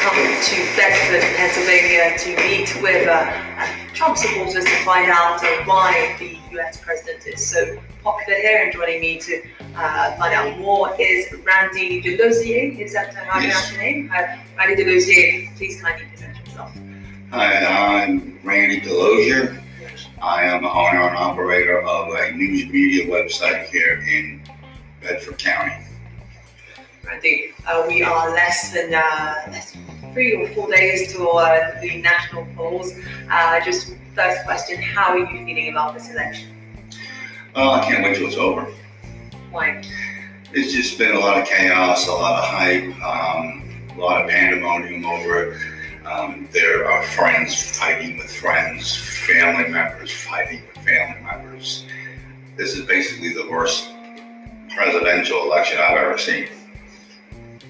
come to Bedford, Pennsylvania to meet with uh, Trump supporters to find out uh, why the US president is so popular here. And joining me to uh, find out more is Randy Delozier. Is that how you pronounce your name? Uh, Randy Delozier, please kindly present yourself. Hi, I'm Randy Delozier. I am the owner and operator of a news media website here in Bedford County. Randy, uh, we are less than uh, less than three or four days to uh, the national polls. Uh, just first question: How are you feeling about this election? Oh, I can't wait till it's over. Why? It's just been a lot of chaos, a lot of hype, um, a lot of pandemonium over it. Um, there are friends fighting with friends, family members fighting with family members. This is basically the worst presidential election I've ever seen.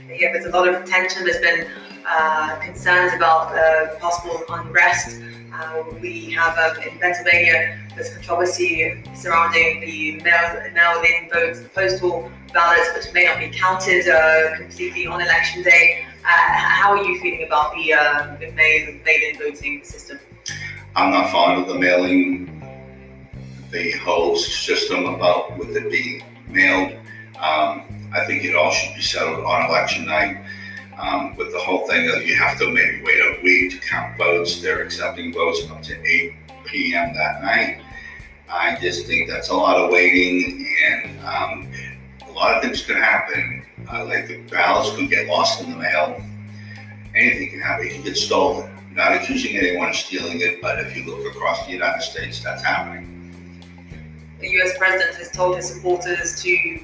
Yeah, there's a lot of tension. There's been uh, concerns about uh, possible unrest. Uh, we have uh, in Pennsylvania there's controversy surrounding the mail, mail-in votes, the postal ballots, which may not be counted uh, completely on election day. How are you feeling about the, the mail, mail-in voting system? I'm not fond of the mailing, the whole system about with it being mailed. Um, I think it all should be settled on election night. Um, with the whole thing of you have to maybe wait a week to count votes. They're accepting votes up to 8 p.m. that night. I just think that's a lot of waiting, and um, a lot of things could happen. Uh, like the ballots could get lost in the mail. Anything can happen. It can get stolen. I'm not accusing anyone of stealing it, but if you look across the United States, that's happening. The US president has told his supporters to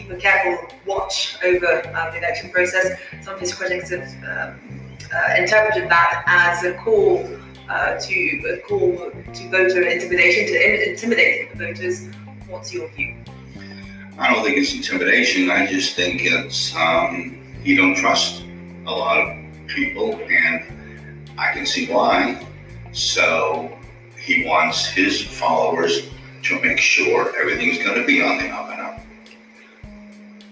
keep a careful watch over uh, the election process. Some of his critics have um, uh, interpreted that as a call uh, to a call to voter intimidation, to intimidate voters. What's your view? I don't think it's intimidation. I just think it's um, you don't trust a lot of people, and I can see why. So he wants his followers to make sure everything's going to be on the up and.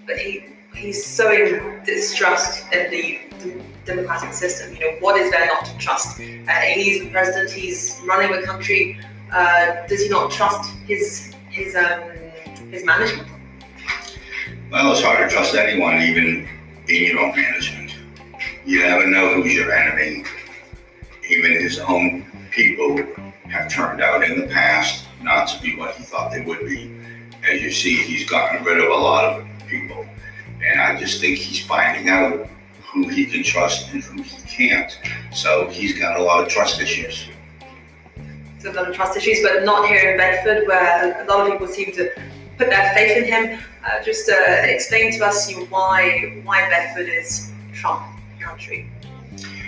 But he he's sowing distrust in the, the democratic system. You know, what is there not to trust? Uh, he's the president. He's running the country. Uh, does he not trust his his um, his management? Well, it's hard to trust anyone, even in your own management. You never know who's your enemy. Even his own people have turned out in the past not to be what he thought they would be. As you see, he's gotten rid of a lot of people. And I just think he's finding out who he can trust and who he can't. So he's got a lot of trust issues. So a lot of trust issues, but not here in Bedford, where a lot of people seem to put their faith in him. Uh, just uh, explain to us why why Bedford is Trump country.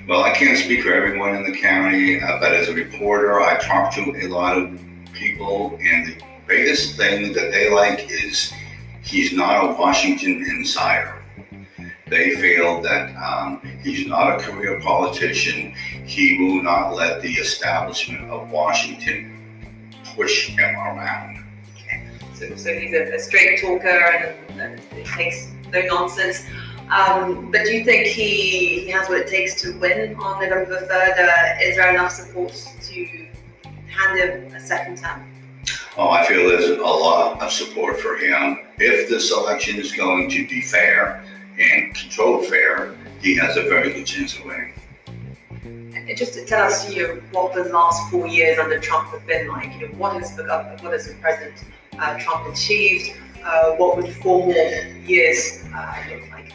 Well, I can't speak for everyone in the county, uh, but as a reporter, I talk to a lot of people, and the biggest thing that they like is he's not a Washington insider. They feel that um, he's not a career politician. He will not let the establishment of Washington push him around. So, so he's a, a straight talker and, and it takes no nonsense. Um, but do you think he, he has what it takes to win on November 3rd? Uh, is there enough support to hand him a second term? Oh, I feel there's a lot of support for him. If this election is going to be fair and controlled fair, he has a very good chance of winning. And just to tell us, you know, what the last four years under Trump have been like. You know, what has the government, what has the President uh, Trump achieved? Uh, what would four more years uh, look like?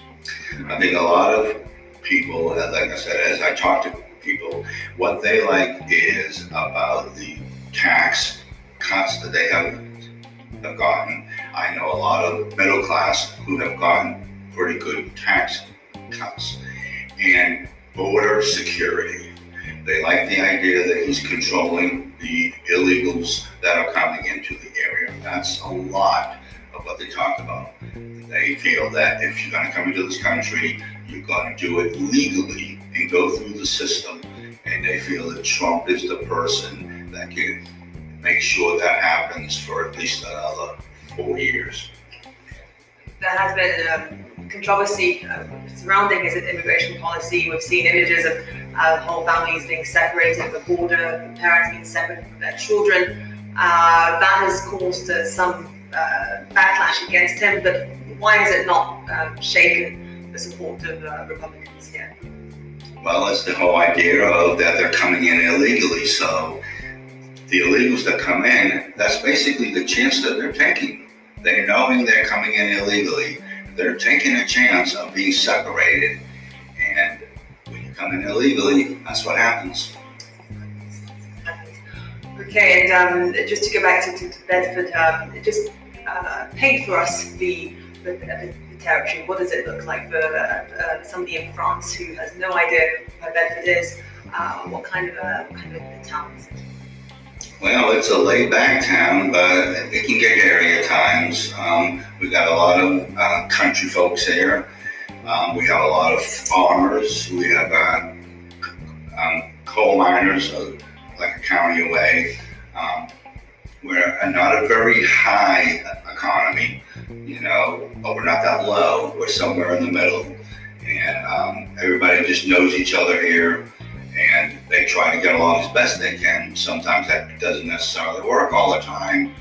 I think a lot of people, uh, like I said, as I talk to people, what they like is about the tax cuts that they have, have gotten. I know a lot of middle class who have gotten pretty good tax cuts. And border security. They like the idea that he's controlling the illegals that are coming into the area. That's a lot of what they talk about. They feel that if you're going to come into this country, you're going to do it legally and go through the system. And they feel that Trump is the person that can make sure that happens for at least another four years. There has been um, controversy uh, surrounding his immigration policy. We've seen images of uh, whole families being separated at the border, parents being separated from their children. Uh, that has caused uh, some uh, backlash against him, but why has it not um, shaken the support of uh, Republicans here? Well, it's the whole idea of that they're coming in illegally. So the illegals that come in, that's basically the chance that they're taking. They're knowing they're coming in illegally. They're taking a chance of being separated. And when you come in illegally, that's what happens. Okay, and um, just to go back to, to, Bedford, um, just uh, paint for us the, the, the, territory. What does it look like for uh, somebody in France who has no idea where Bedford is? Uh, what kind of a what kind of a town is it? Well, it's a laid back town, but it can get hairy at times. Um, we've got a lot of uh, country folks here. Um, we have a lot of farmers. We have uh, um, coal miners, uh, like a county away. Um, we're not a very high economy, you know, but we're not that low. We're somewhere in the middle. And um, everybody just knows each other here and they try to get along as best they can. Sometimes that doesn't necessarily work all the time,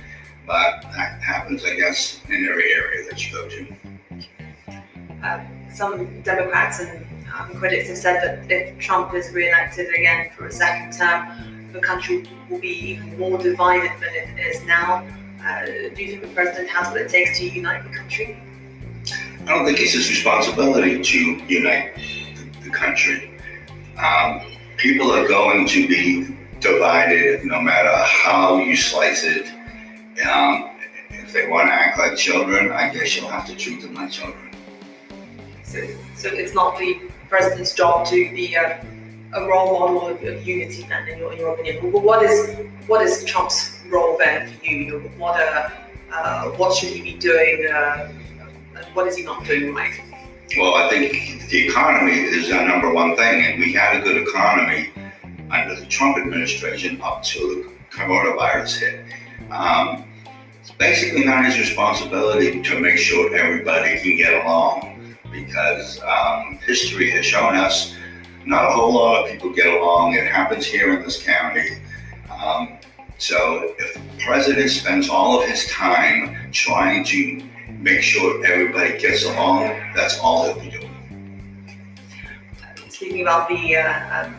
but that happens, I guess, in every area that you go to. Um, some Democrats and um, critics have said that if Trump is re-elected again for a second term, the country will be even more divided than it is now. Uh, do you think the president has what it takes to unite the country? I don't think it's his responsibility to unite the, the country. Um, people are going to be divided no matter how you slice it. Um, if they want to act like children, I guess you'll have to treat them like children. So, so it's not the president's job to be a, a role model of, of unity, then, in your, in your opinion. But what is what is Trump's role then for you? What uh, uh, what should he be doing? Uh, what is he not doing right? Well, I think the economy is our number one thing, and we had a good economy under the Trump administration up till the coronavirus hit. Um, it's basically not his responsibility to make sure everybody can get along because um, history has shown us not a whole lot of people get along. It happens here in this county. Um, so if the president spends all of his time trying to make sure everybody gets along. That's all he'll be doing. Speaking about the uh, um,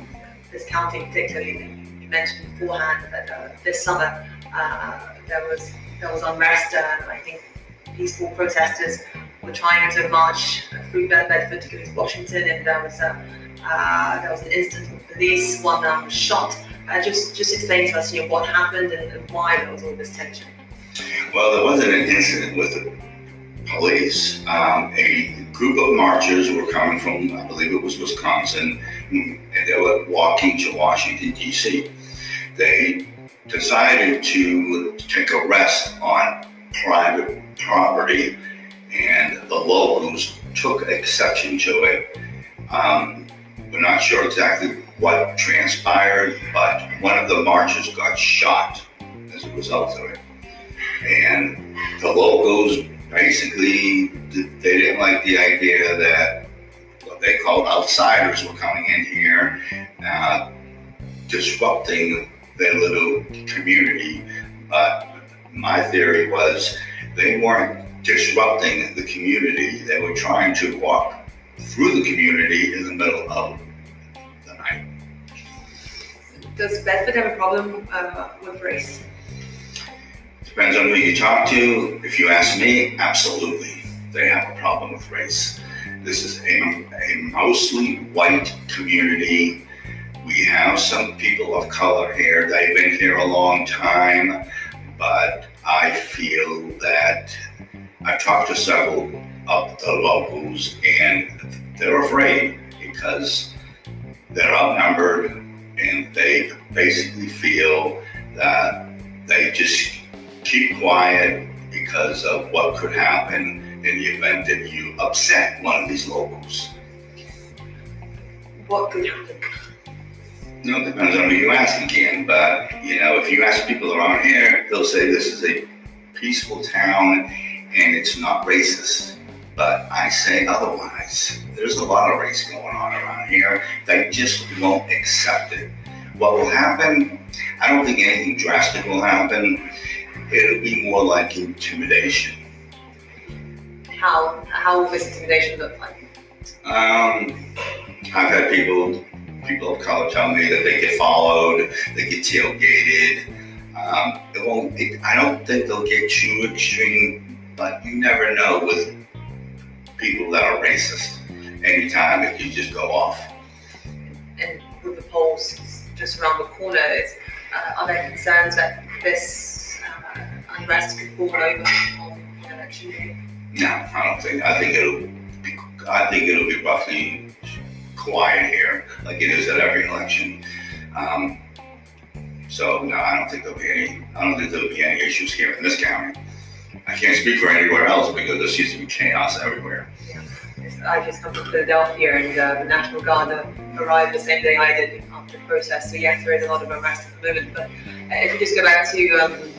this county particularly, you mentioned beforehand that uh, this summer uh, there was there was unrest. Uh, I think peaceful protesters were trying to march through Bedford to go to Washington, and there was a uh, there was an incident with police. One um, shot. Uh, just just explain to us you know, what happened and, and why there was all this tension. Well, there wasn't an incident with police. Um, a group of marchers were coming from, I believe it was Wisconsin, and they were walking to Washington, D.C. They decided to take a rest on private property, and the locals took exception to it. Um, we're not sure exactly what transpired, but one of the marchers got shot as a result of it. And the locals basically they didn't like the idea that what they called outsiders were coming in here, uh, disrupting their little community. But my theory was they weren't disrupting the community; they were trying to walk through the community in the middle of the night. Does Bedford have a problem uh, with race? Depends on who you talk to. If you ask me, absolutely, they have a problem with race. This is a, a mostly white community. We have some people of color here. They've been here a long time, but I feel that I've talked to several of the locals, and they're afraid because they're outnumbered, and they basically feel that they just keep quiet because of what could happen in the event that you upset one of these locals. What could happen? Know, it depends on who you ask again, but you know, if you ask people around here, they'll say this is a peaceful town and it's not racist. But I say otherwise. There's a lot of race going on around here. They just won't accept it. What will happen, I don't think anything drastic will happen. It'll be more like intimidation. How how will this intimidation look like? Um, I've had people, people of color tell me that they get followed, they get tailgated. Um, it won't. It, I don't think they'll get too extreme, but you never know with people that are racist. Anytime if you just go off. And with the polls just around the corner, uh, are there concerns that this unrest could fall over on election day? No, I don't think. I think it'll. Be, I think it'll be roughly quiet here, like it is at every election. Um, so no, I don't think there'll be any. I don't think there'll be any issues here in this county. I can't speak for anywhere else because there seems to be chaos everywhere. I just come from Philadelphia and uh, the National Guard arrived the same day I did after the protest. So yes, there is a lot of unrest at the moment. But uh, if you just go back to um,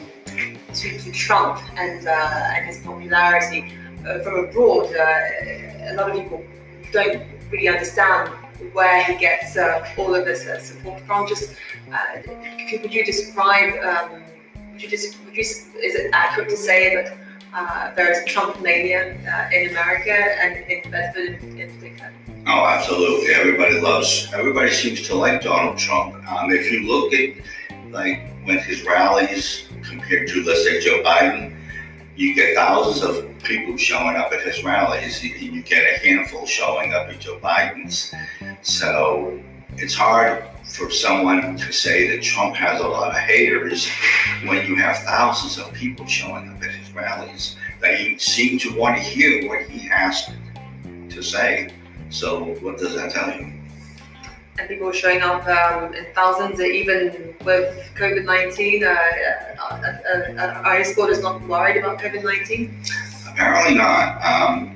to, to, Trump and uh, and his popularity uh, from abroad, uh, a lot of people don't really understand where he gets uh, all of this support from. Just could you describe? Um, would you just would you, is it accurate to say that? uh, there is Trump mania uh, in America and in Bedford in particular. Oh, absolutely. Everybody loves, everybody seems to like Donald Trump. Um, if you look at like when his rallies compared to, let's say, Joe Biden, you get thousands of people showing up at his rallies. You, you get a handful showing up at Joe Biden's. So it's hard for someone to say that Trump has a lot of haters when you have thousands of people showing up at his rallies. They seem to want to hear what he has to say. So, what does that tell you? And people are showing up um, in thousands, even with COVID 19. Uh, uh, uh, are your supporters not worried about COVID 19? Apparently not. Um,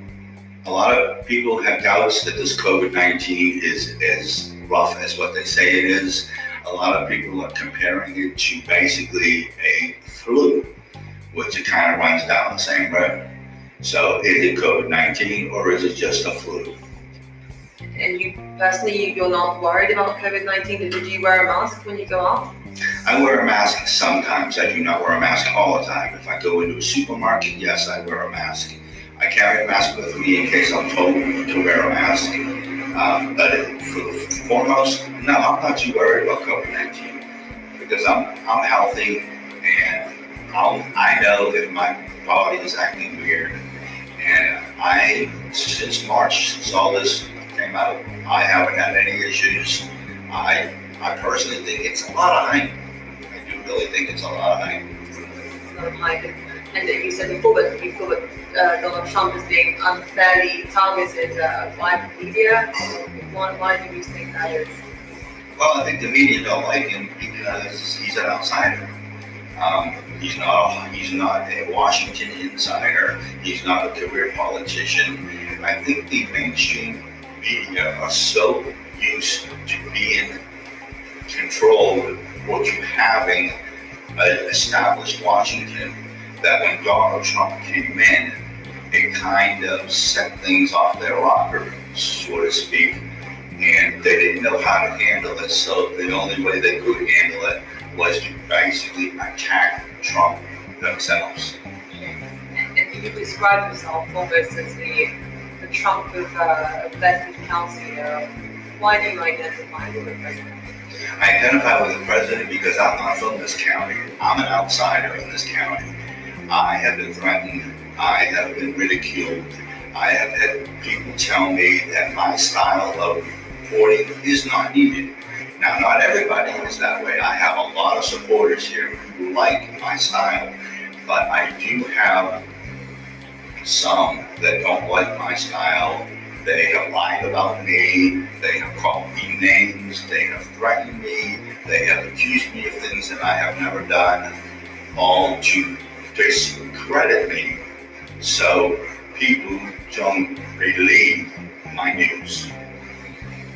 a lot of people have doubts that this COVID 19 is as rough as what they say it is. A lot of people are comparing it to basically a flu which it kind of runs down the same road. So is it COVID 19 or is it just a flu? And you personally, you're not worried about COVID 19? Did you wear a mask when you go out? I wear a mask sometimes. I do not wear a mask all the time. If I go into a supermarket, yes, I wear a mask. I carry a mask with me in case I'm told to wear a mask. Um, but for, foremost, no, I'm not too worried about COVID 19 because I'm, I'm healthy and um, I know that my body is acting weird, and I since March, since all this out, I haven't had any issues. I I personally think it's a lot of hype. I do really think it's a lot of hype. A lot of hype, and you said before that you that uh, Donald Trump is being unfairly targeted uh, by the media. Why, why do you think that is? Well, I think the media don't like him because he's an outsider. Um, he's not he's not a Washington insider. He's not a career politician. I think the mainstream media are so used to being controlled or to having an established Washington that when Donald Trump came in, it kind of set things off their rocker, so to speak. And they didn't know how to handle it, so the only way they could handle it was to basically attack Trump themselves. And you describe yourself almost as the, Trump of uh, Bedford County. Uh, why do you identify with the president? I identify with the president because I'm not from this county. I'm an outsider in this county. I have been threatened. I have been ridiculed. I have had people tell me that my style of reporting is not needed. Now, not everybody is that way. I have a lot of supporters here who like my style, but I do have some that don't like my style. They have lied about me. They have called me names. They have threatened me. They have accused me of things that I have never done, all to discredit me. So people don't believe my news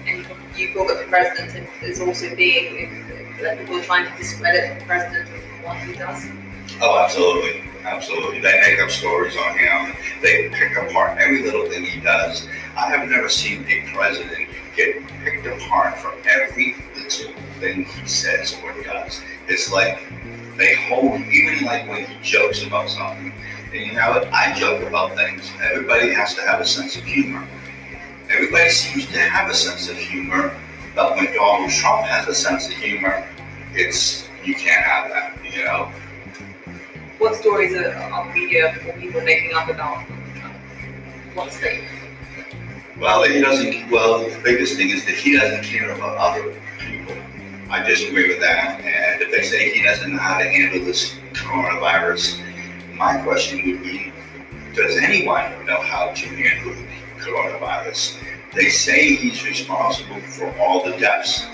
And you feel that the president is also being, that people are trying to discredit the president for what he does? Oh, absolutely, absolutely. They make up stories on him. They pick apart every little thing he does. I have never seen a president get picked apart for every little thing he says or does. It's like they hold, even like when he jokes about something. And you know, I joke about things. Everybody has to have a sense of humor. Everybody seems to have a sense of humor, but when Donald Trump has a sense of humor, it's you can't have that, you know. What stories are on media or people making up about What's fake? Well, he doesn't. Well, the biggest thing is that he doesn't care about other people. I disagree with that. And if they say he doesn't know how to handle this coronavirus, my question would be, does anyone know how to handle coronavirus? They say he's responsible for all the deaths.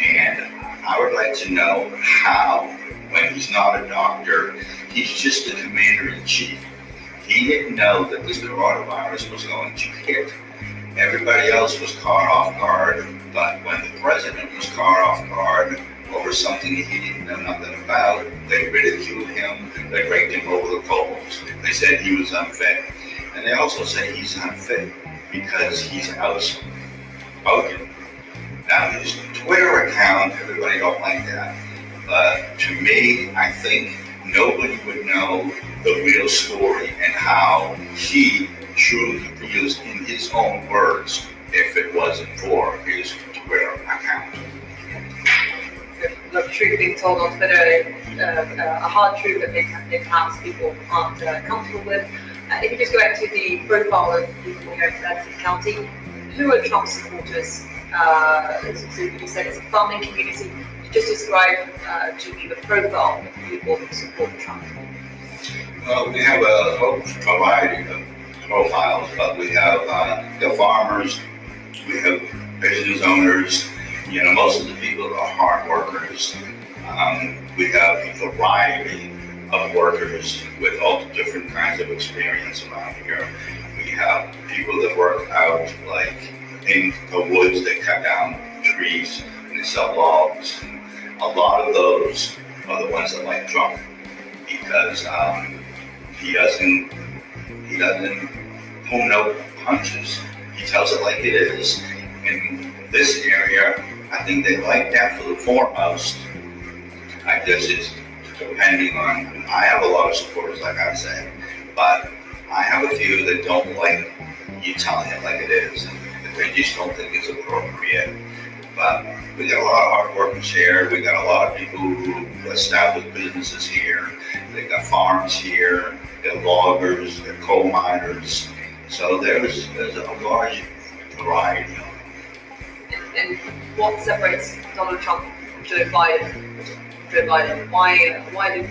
And I would like to know how, when he's not a doctor, he's just the commander in chief. He didn't know that this coronavirus was going to hit. Everybody else was caught off guard, but when the president was caught off guard over something he didn't know nothing about, they ridiculed him, they raked him over the coals. They said he was unfit. And they also say he's unfit because he's outspoken. Now, his Twitter account, everybody don't like that. But to me, I think nobody would know the real story and how he truly feels in his own words if it wasn't for his Twitter account. The truth being told on Twitter, uh, uh, a hard truth that perhaps people aren't uh, comfortable with. Uh, if you just go back to the profile of people here in Bedford County, who are Trump supporters? Uh, so you said it's a farming community. Just describe uh, to me the profile of people who support Trump. Well, we have a whole variety of profiles, but we have uh, the farmers, we have business owners, you know, most of the people are hard workers. Um, we have a variety of workers with all different kinds of experience around here. We have people that work out like in the woods, they cut down trees and they sell logs. A lot of those are the ones that like Trump because um, he doesn't he doesn't pull no punches. He tells it like it is. In this area, I think they like that for the foremost. I guess it's depending on. I have a lot of supporters, like I said, but I have a few that don't like you telling it like it is. And They just don't think it's appropriate. But we got a lot of hard workers here. We got a lot of people who established businesses here. They got farms here. They got loggers. They got coal miners. So there's there's a large variety. And, and what separates Donald Trump from Joe Biden? Joe Biden. Why why do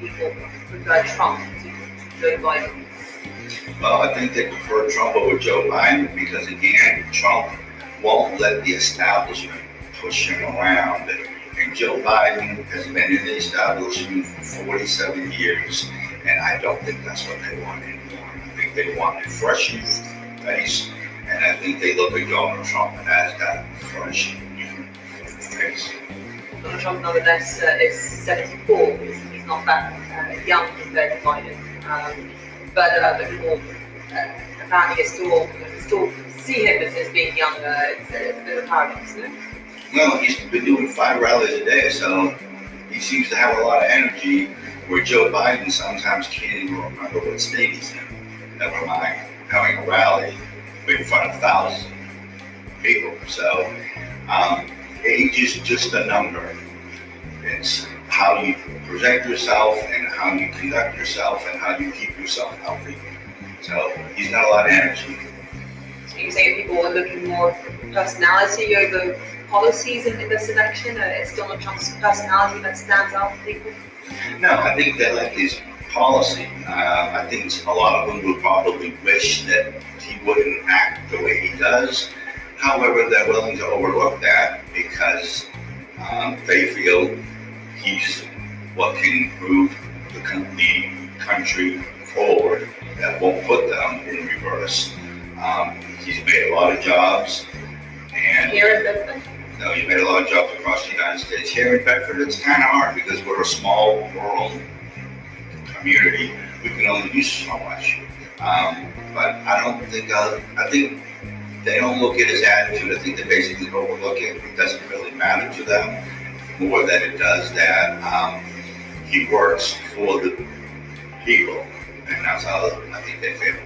people prefer Trump to Joe Biden? Well, I think they prefer Trump over Joe Biden because again, Trump won't let the establishment push him around. And Joe Biden has been in the establishment for 47 years, and I don't think that's what they want anymore. I think they want a fresh new face, and I think they look at Donald Trump as that fresh new face. Donald Trump, nonetheless, uh, is 74. He's, not that uh, young compared to Biden. Um, but uh, people uh, apparently still, still see him as, as being younger. It's, it's a he's been doing five rallies a day, so he seems to have a lot of energy. Where Joe Biden sometimes can't even remember what state he's in. Never mind having a rally in front of thousands of people. So um, age is just a number. It's how you present yourself and how you conduct yourself and how you keep yourself healthy. So he's got a lot of energy. You say people are looking more for personality over policies in, in this election? Uh, it's Donald Trump's personality that stands out for people? No, I think that like his policy. Uh, I think a lot of them would probably wish that he wouldn't act the way he does. However, they're willing to overlook that because um, they feel he's what can move the, the country forward that won't put them in reverse. Um, he's made a lot of jobs, and Here in Bedford? you know, he's made a lot of jobs across the United States. Here in Bedford, it's kind of hard because we're a small rural community we can only do so much. Um, but I don't think, uh, I think they don't look at his attitude. I think they basically overlook it. It doesn't really matter to them more than it does that um, he works for the people. And that's how I think they feel.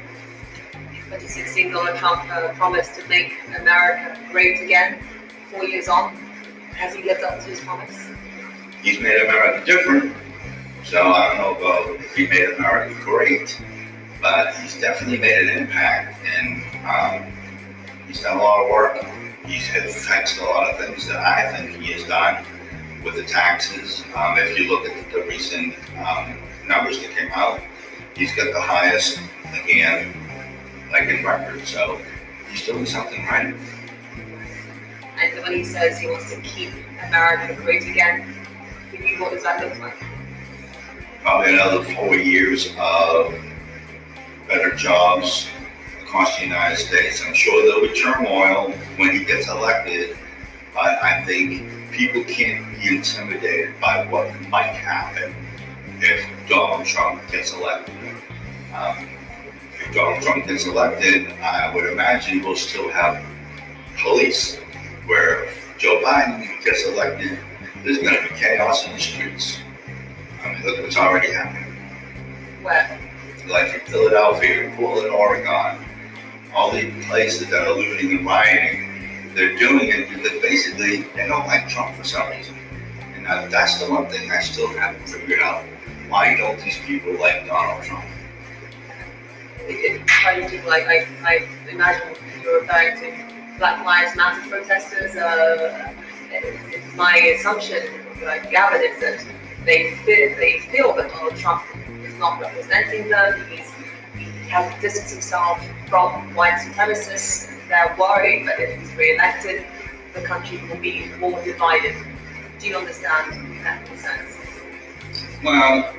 2016, Donald Trump uh, promised to make America great again. Four years on, has he lived up to his promise? He's made America different. So I don't know about if he made America great, but he's definitely made an impact. And um, he's done a lot of work. He's fixed a lot of things that I think he has done with the taxes. Um, if you look at the recent um, numbers that came out, he's got the highest again, like in record. So he's doing something right. And when he says he wants to keep America great again, for you, what does that look like? Probably another four years of better jobs across the United States. I'm sure there'll be turmoil when he gets elected, but I think people can't be intimidated by what might happen if Donald Trump gets elected. Um, Donald Trump gets elected, I would imagine we'll still have police. Where if Joe Biden gets elected, there's going to be chaos in the streets. I mean, look what's already happening. Where? Like in Philadelphia, Portland, Oregon, all these places that are looting and rioting they're doing it because basically they don't like Trump for some reason. And that's the one thing I still haven't figured out. Why don't these people like Donald Trump? Do people like, I, I imagine you're referring to Black Lives Matter protesters. Uh, my assumption, what I gathered, is that they feel, they feel that Donald Trump is not representing them. He's, he has distanced himself from white supremacists they're worried that if he's re-elected, the country will be more divided. Do you understand that concern? Well,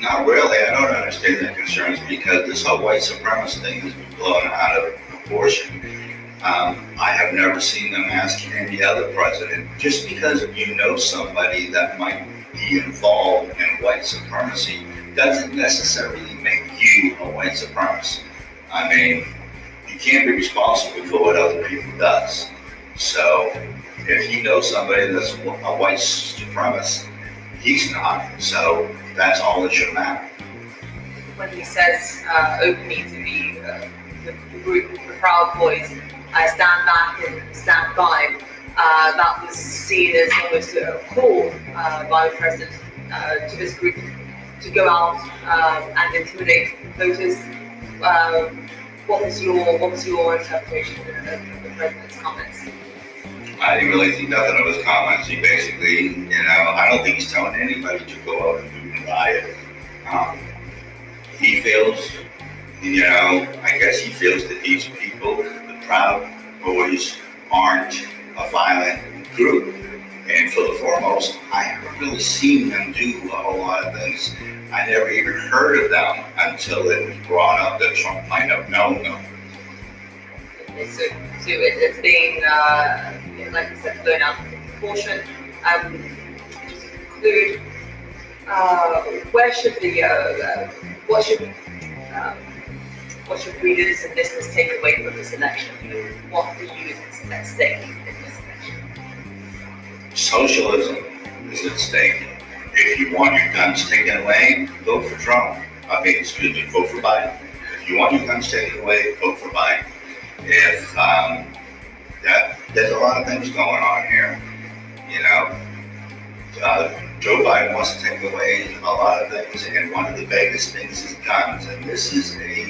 not really. I don't understand the concerns because this whole white supremacist thing has been blown out of proportion. Um, I have never seen them ask any other president just because you know somebody that might be involved in white supremacy doesn't necessarily make you a white supremacist. I mean, you can't be responsible for what other people does. So if you know somebody that's a white supremacist, he's not. So that's all that should matter. When he says uh, openly to the, uh, the, the, group, the Proud Boys, I stand back and stand by, uh, that was seen as almost a call uh, by the president uh, to this group to go out uh, and intimidate voters. Um, what was your what was your interpretation of the president's comments? I didn't really think nothing of his comments. He basically, you know, I don't think he's telling anybody to go out and do riot. Um, he feels, you know, I guess he feels that these people, the Proud Boys, aren't a violent group. And for the foremost, I haven't really seen them do a whole lot of things I never even heard of them until it was brought up that Trump might have known them. So, so it, has been, uh, like I said, blown out of proportion. Um, conclude, uh, where should the, uh, what should, um, what should readers and listeners take away from this election? What you is at stake in this election? Socialism is at stake if you want your guns taken away, vote for Trump. I mean, excuse me, vote for Biden. If you want your guns taken away, vote for Biden. If um, that, there's a lot of things going on here. You know, uh, Joe Biden wants to take away a lot of things, and one of the biggest things is guns. And this is a,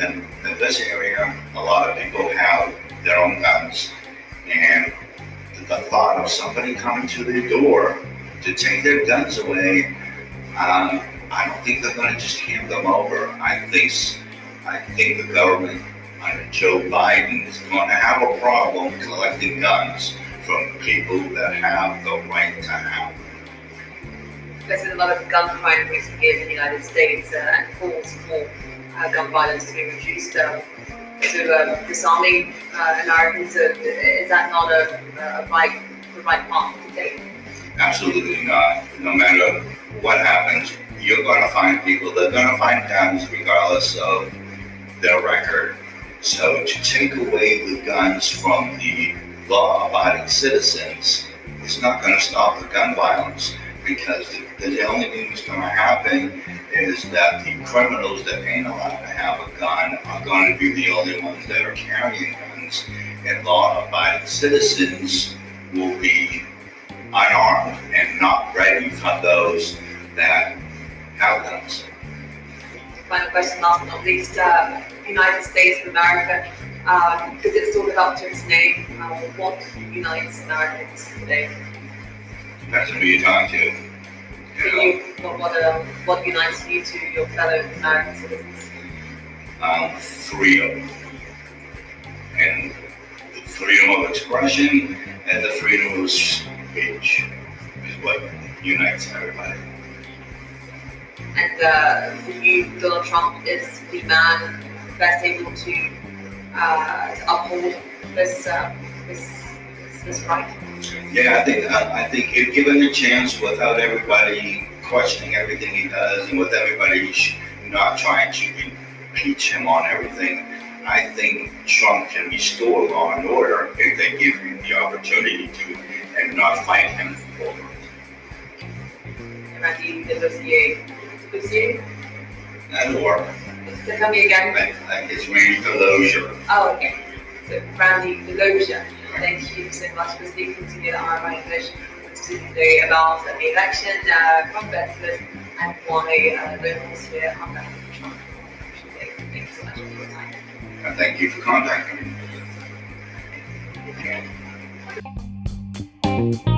in, in this area, a lot of people have their own guns, and the thought of somebody coming to their door to take their guns away, um, I don't think they're going to just hand them over. I think I think the government under Joe Biden is going to have a problem collecting guns from people that have the right to have. There's been a lot of gun crime in recent years in the United States uh, and calls for uh, gun violence to be reduced. Uh, to um, disarming uh, Americans, uh, is that not a, a right, the right path to take? Absolutely not. No matter what happens, you're going to find people, they're going to find guns regardless of their record. So to take away the guns from the law-abiding citizens is not going to stop the gun violence because the, the only thing that's going to happen is that the criminals that ain't allowed to have a gun are going to be the only ones that are carrying guns, and law-abiding citizens will be unarmed and not ready for those that have guns. Final question, last but not least, uh, United States of America, um, because it still live up to its name, uh, what unites Americans today? Depends on who you talk to. For You what, what, uh, what unites you to your fellow American citizens? um, freedom. And the freedom of expression and the freedom of speech is what unites everybody. And uh, for you, Donald Trump is the man best able to, uh, to uphold this, uh, this, this, this right. Yeah, I think I, I think if given the chance, without everybody questioning everything he does, and with everybody not trying to impeach him on everything, I think Trump can restore law and order if they give him the opportunity to, and not fight him for it. Randy Delozier. Delozier? That'll work. So tell me again. I, I, it's Randy Delosia. Oh, okay. So Randy Delosia. Thank you so much for speaking to me on my English today about the election uh, Bedford and why uh, locals here are benefiting from Day. Thank you so much for your time. And thank you for contacting me.